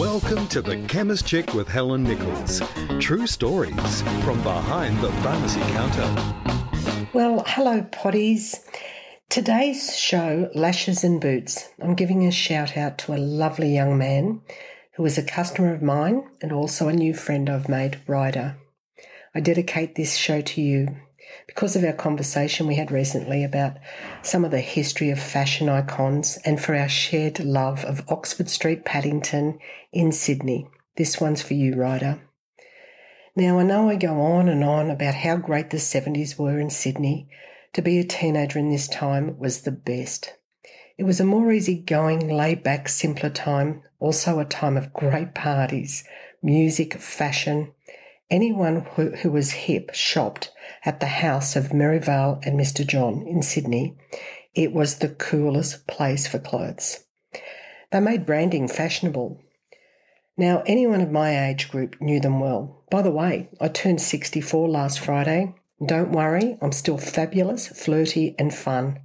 Welcome to The Chemist Chick with Helen Nichols. True stories from behind the pharmacy counter. Well, hello, potties. Today's show, Lashes and Boots, I'm giving a shout out to a lovely young man who is a customer of mine and also a new friend I've made, Ryder. I dedicate this show to you because of our conversation we had recently about some of the history of fashion icons and for our shared love of Oxford Street, Paddington in Sydney. This one's for you, Ryder. Now, I know I go on and on about how great the 70s were in Sydney, to be a teenager in this time was the best. It was a more easygoing, laid back, simpler time, also a time of great parties, music, fashion. Anyone who, who was hip shopped at the house of Merivale and Mr. John in Sydney. It was the coolest place for clothes. They made branding fashionable. Now, anyone of my age group knew them well. By the way, I turned 64 last Friday don't worry, I'm still fabulous, flirty, and fun.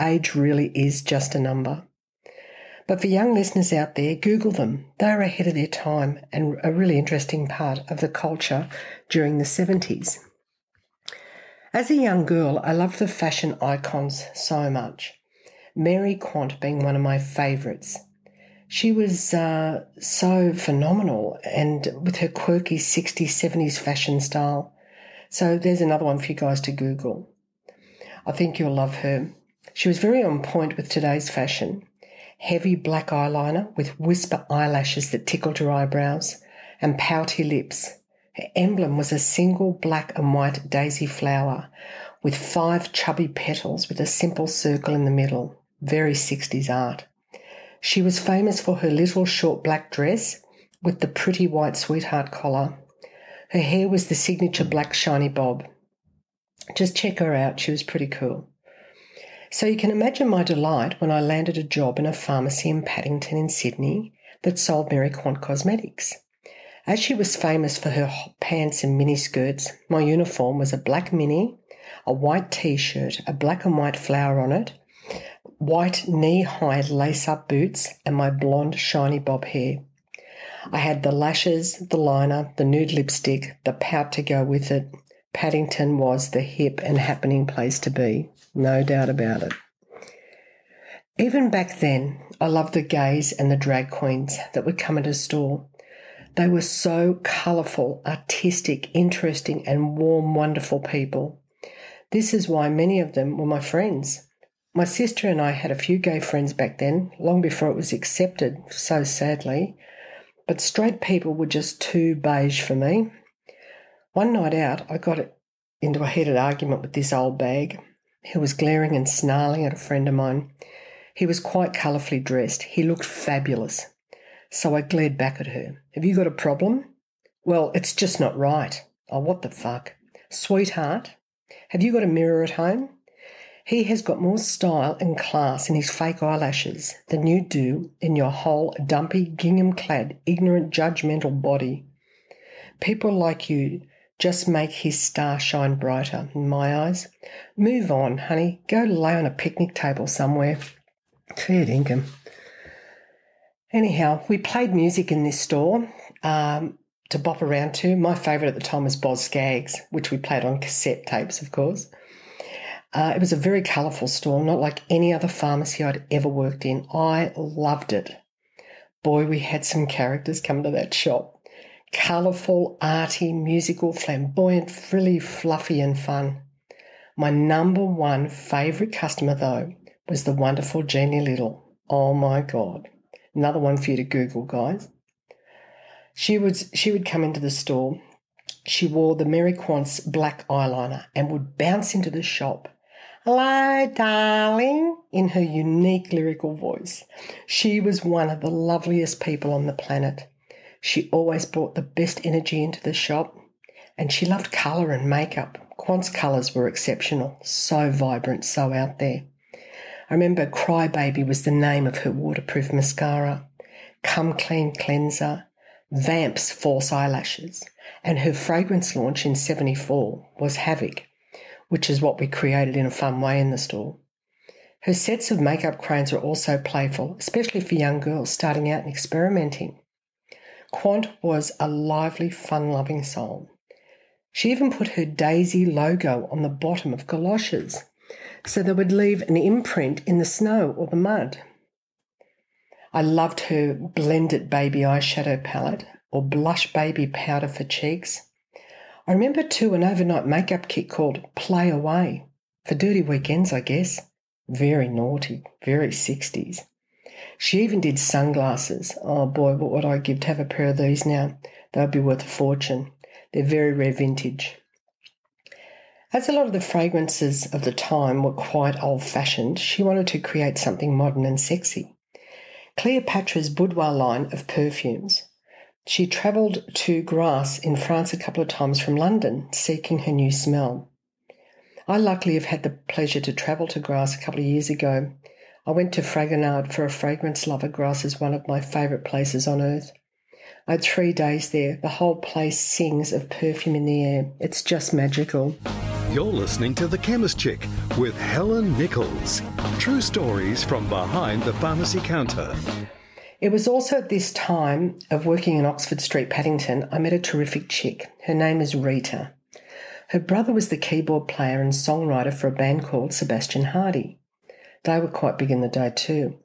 Age really is just a number. But for young listeners out there, Google them. They are ahead of their time and a really interesting part of the culture during the 70s. As a young girl, I loved the fashion icons so much. Mary Quant being one of my favourites. She was uh, so phenomenal and with her quirky 60s, 70s fashion style. So there's another one for you guys to Google. I think you'll love her. She was very on point with today's fashion. Heavy black eyeliner with whisper eyelashes that tickled her eyebrows and pouty lips. Her emblem was a single black and white daisy flower with five chubby petals with a simple circle in the middle. Very 60s art. She was famous for her little short black dress with the pretty white sweetheart collar her hair was the signature black shiny bob. Just check her out, she was pretty cool. So you can imagine my delight when I landed a job in a pharmacy in Paddington in Sydney that sold Mary Quant cosmetics. As she was famous for her hot pants and mini skirts, my uniform was a black mini, a white t-shirt, a black and white flower on it, white knee-high lace-up boots, and my blonde shiny bob hair. I had the lashes, the liner, the nude lipstick, the pout to go with it. Paddington was the hip and happening place to be, no doubt about it. Even back then, I loved the gays and the drag queens that would come into store. They were so colourful, artistic, interesting, and warm, wonderful people. This is why many of them were my friends. My sister and I had a few gay friends back then, long before it was accepted, so sadly. But straight people were just too beige for me. One night out, I got into a heated argument with this old bag who was glaring and snarling at a friend of mine. He was quite colourfully dressed. He looked fabulous. So I glared back at her. Have you got a problem? Well, it's just not right. Oh, what the fuck? Sweetheart, have you got a mirror at home? He has got more style and class in his fake eyelashes than you do in your whole dumpy, gingham clad, ignorant, judgmental body. People like you just make his star shine brighter in my eyes. Move on, honey. Go lay on a picnic table somewhere. Fair dinkum. Anyhow, we played music in this store um, to bop around to. My favourite at the time was Boz Scaggs, which we played on cassette tapes, of course. Uh, it was a very colourful store, not like any other pharmacy I'd ever worked in. I loved it. Boy, we had some characters come to that shop. Colourful, arty, musical, flamboyant, frilly, fluffy, and fun. My number one favourite customer, though, was the wonderful Jeannie Little. Oh my God. Another one for you to Google, guys. She would, she would come into the store. She wore the Mary Quant's black eyeliner and would bounce into the shop Hello, darling, in her unique lyrical voice. She was one of the loveliest people on the planet. She always brought the best energy into the shop, and she loved colour and makeup. Quant's colours were exceptional, so vibrant, so out there. I remember Crybaby was the name of her waterproof mascara, Come Clean Cleanser, Vamp's false eyelashes, and her fragrance launch in 74 was Havoc which is what we created in a fun way in the store. Her sets of makeup crayons are also playful, especially for young girls starting out and experimenting. Quant was a lively, fun loving soul. She even put her Daisy logo on the bottom of galoshes so they would leave an imprint in the snow or the mud. I loved her blended baby eyeshadow palette or blush baby powder for cheeks. I remember too an overnight makeup kit called Play Away for dirty weekends, I guess. Very naughty, very 60s. She even did sunglasses. Oh boy, what would I give to have a pair of these now? They would be worth a fortune. They're very rare vintage. As a lot of the fragrances of the time were quite old fashioned, she wanted to create something modern and sexy. Cleopatra's boudoir line of perfumes. She travelled to Grasse in France a couple of times from London, seeking her new smell. I luckily have had the pleasure to travel to Grasse a couple of years ago. I went to Fragonard for a fragrance lover. Grasse is one of my favourite places on earth. I had three days there. The whole place sings of perfume in the air. It's just magical. You're listening to The Chemist Chick with Helen Nichols. True stories from behind the pharmacy counter. It was also at this time of working in Oxford Street, Paddington, I met a terrific chick. Her name is Rita. Her brother was the keyboard player and songwriter for a band called Sebastian Hardie. They were quite big in the day too.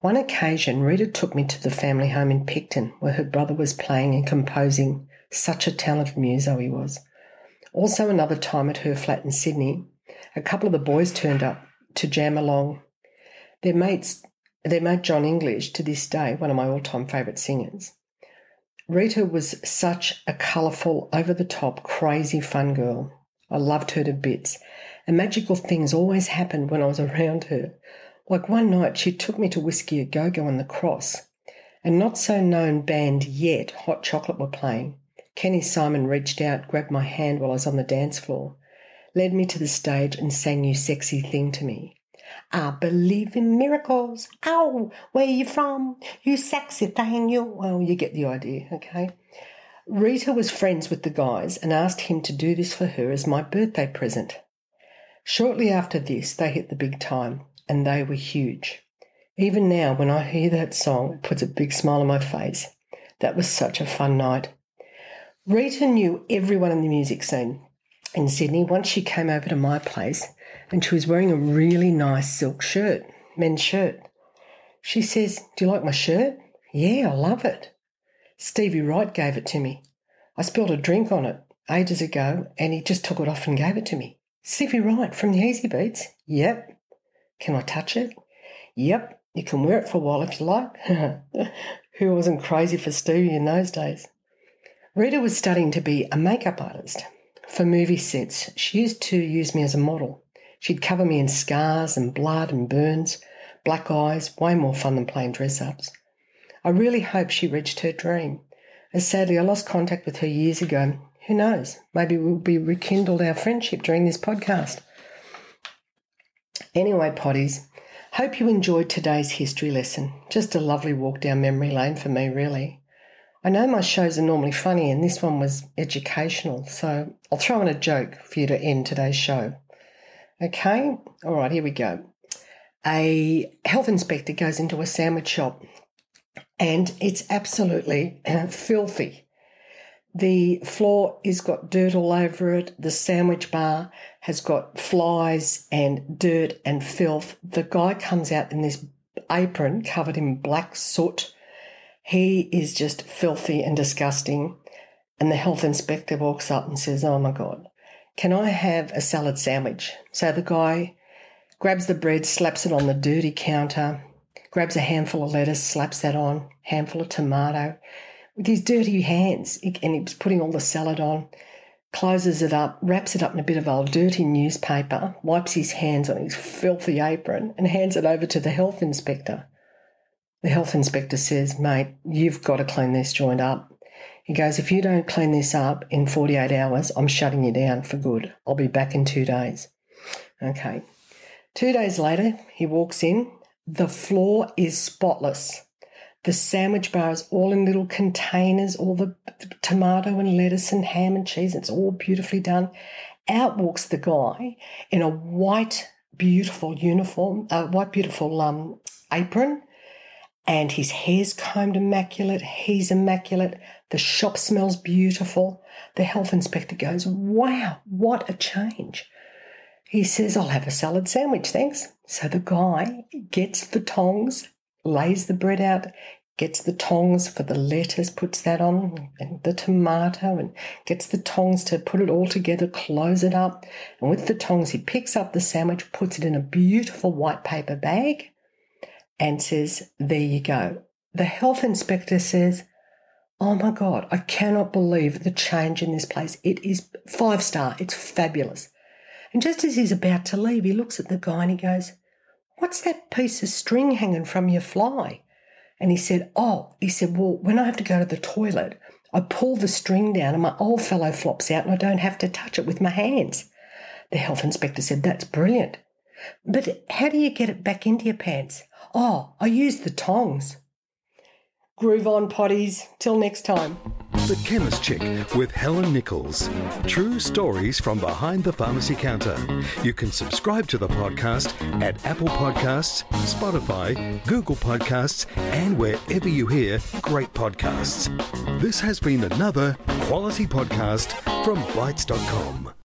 One occasion, Rita took me to the family home in Picton, where her brother was playing and composing. Such a talented muso he was. Also, another time at her flat in Sydney, a couple of the boys turned up to jam along. Their mates, their mate Jon English, to this day, one of my all-time favourite singers. Rita was such a colourful, over-the-top, crazy fun girl. I loved her to bits, and magical things always happened when I was around her. Like one night, she took me to Whisky a Go Go on the Cross, and not so known band yet, Hot Chocolate, were playing. Kenny Simon reached out, grabbed my hand while I was on the dance floor, led me to the stage, and sang You Sexy Thing to me. I believe in miracles. Ow, where you from? You sexy thing, you. Well, you get the idea, okay? Rita was friends with the guys and asked him to do this for her as my birthday present. Shortly after this, they hit the big time, and they were huge. Even now, when I hear that song, it puts a big smile on my face. That was such a fun night. Rita knew everyone in the music scene in Sydney once she came over to my place and she was wearing a really nice silk shirt, men's shirt. She says, Do you like my shirt? Yeah, I love it. Stevie Wright gave it to me. I spilled a drink on it ages ago and he just took it off and gave it to me. Stevie Wright from the Easybeats. Yep. Can I touch it? Yep. You can wear it for a while if you like. Who wasn't crazy for Stevie in those days? Rita was studying to be a makeup artist. For movie sets, she used to use me as a model. She'd cover me in scars and blood and burns, black eyes, way more fun than playing dress ups. I really hope she reached her dream. As sadly, I lost contact with her years ago. Who knows? Maybe we'll be rekindled our friendship during this podcast. Anyway, potties, hope you enjoyed today's history lesson. Just a lovely walk down memory lane for me, really. I know my shows are normally funny, and this one was educational, so I'll throw in a joke for you to end today's show. Okay, all right, here we go. A health inspector goes into a sandwich shop, and it's absolutely filthy. The floor has got dirt all over it. The sandwich bar has got flies and dirt and filth. The guy comes out in this apron covered in black soot he is just filthy and disgusting. And the health inspector walks up and says, Oh my God, can I have a salad sandwich? So the guy grabs the bread, slaps it on the dirty counter, grabs a handful of lettuce, slaps that on, handful of tomato, with his dirty hands, and he's putting all the salad on, closes it up, wraps it up in a bit of old dirty newspaper, wipes his hands on his filthy apron, and hands it over to the health inspector. The health inspector says, Mate, you've got to clean this joint up. He goes, If you don't clean this up in 48 hours, I'm shutting you down for good. I'll be back in two days. Okay. Two days later, he walks in. The floor is spotless. The sandwich bar is all in little containers, all the tomato and lettuce and ham and cheese. It's all beautifully done. Out walks the guy in a white, beautiful uniform, a white, beautiful um, apron and his hair's combed immaculate. He's immaculate. The shop smells beautiful. The health inspector goes, Wow, what a change. He says, I'll have a salad sandwich, thanks. So the guy gets the tongs, lays the bread out, gets the tongs for the lettuce, puts that on, and the tomato, and gets the tongs to put it all together, close it up. And with the tongs, he picks up the sandwich, puts it in a beautiful white paper bag, and says, There you go. The health inspector says, Oh my God, I cannot believe the change in this place. It is five star. It's fabulous. And just as he's about to leave, he looks at the guy and he goes, What's that piece of string hanging from your fly? And he said, Oh, he said, Well, when I have to go to the toilet, I pull the string down and my old fellow flops out and I don't have to touch it with my hands. The health inspector said, That's brilliant. But how do you get it back into your pants? Oh, I use the tongs. Groove on, potties. Till next time. The Chemist Chick with Helen Nichols. True stories from behind the pharmacy counter. You can subscribe to the podcast at Apple Podcasts, Spotify, Google Podcasts, and wherever you hear great podcasts. This has been another quality podcast from Bitesz.com.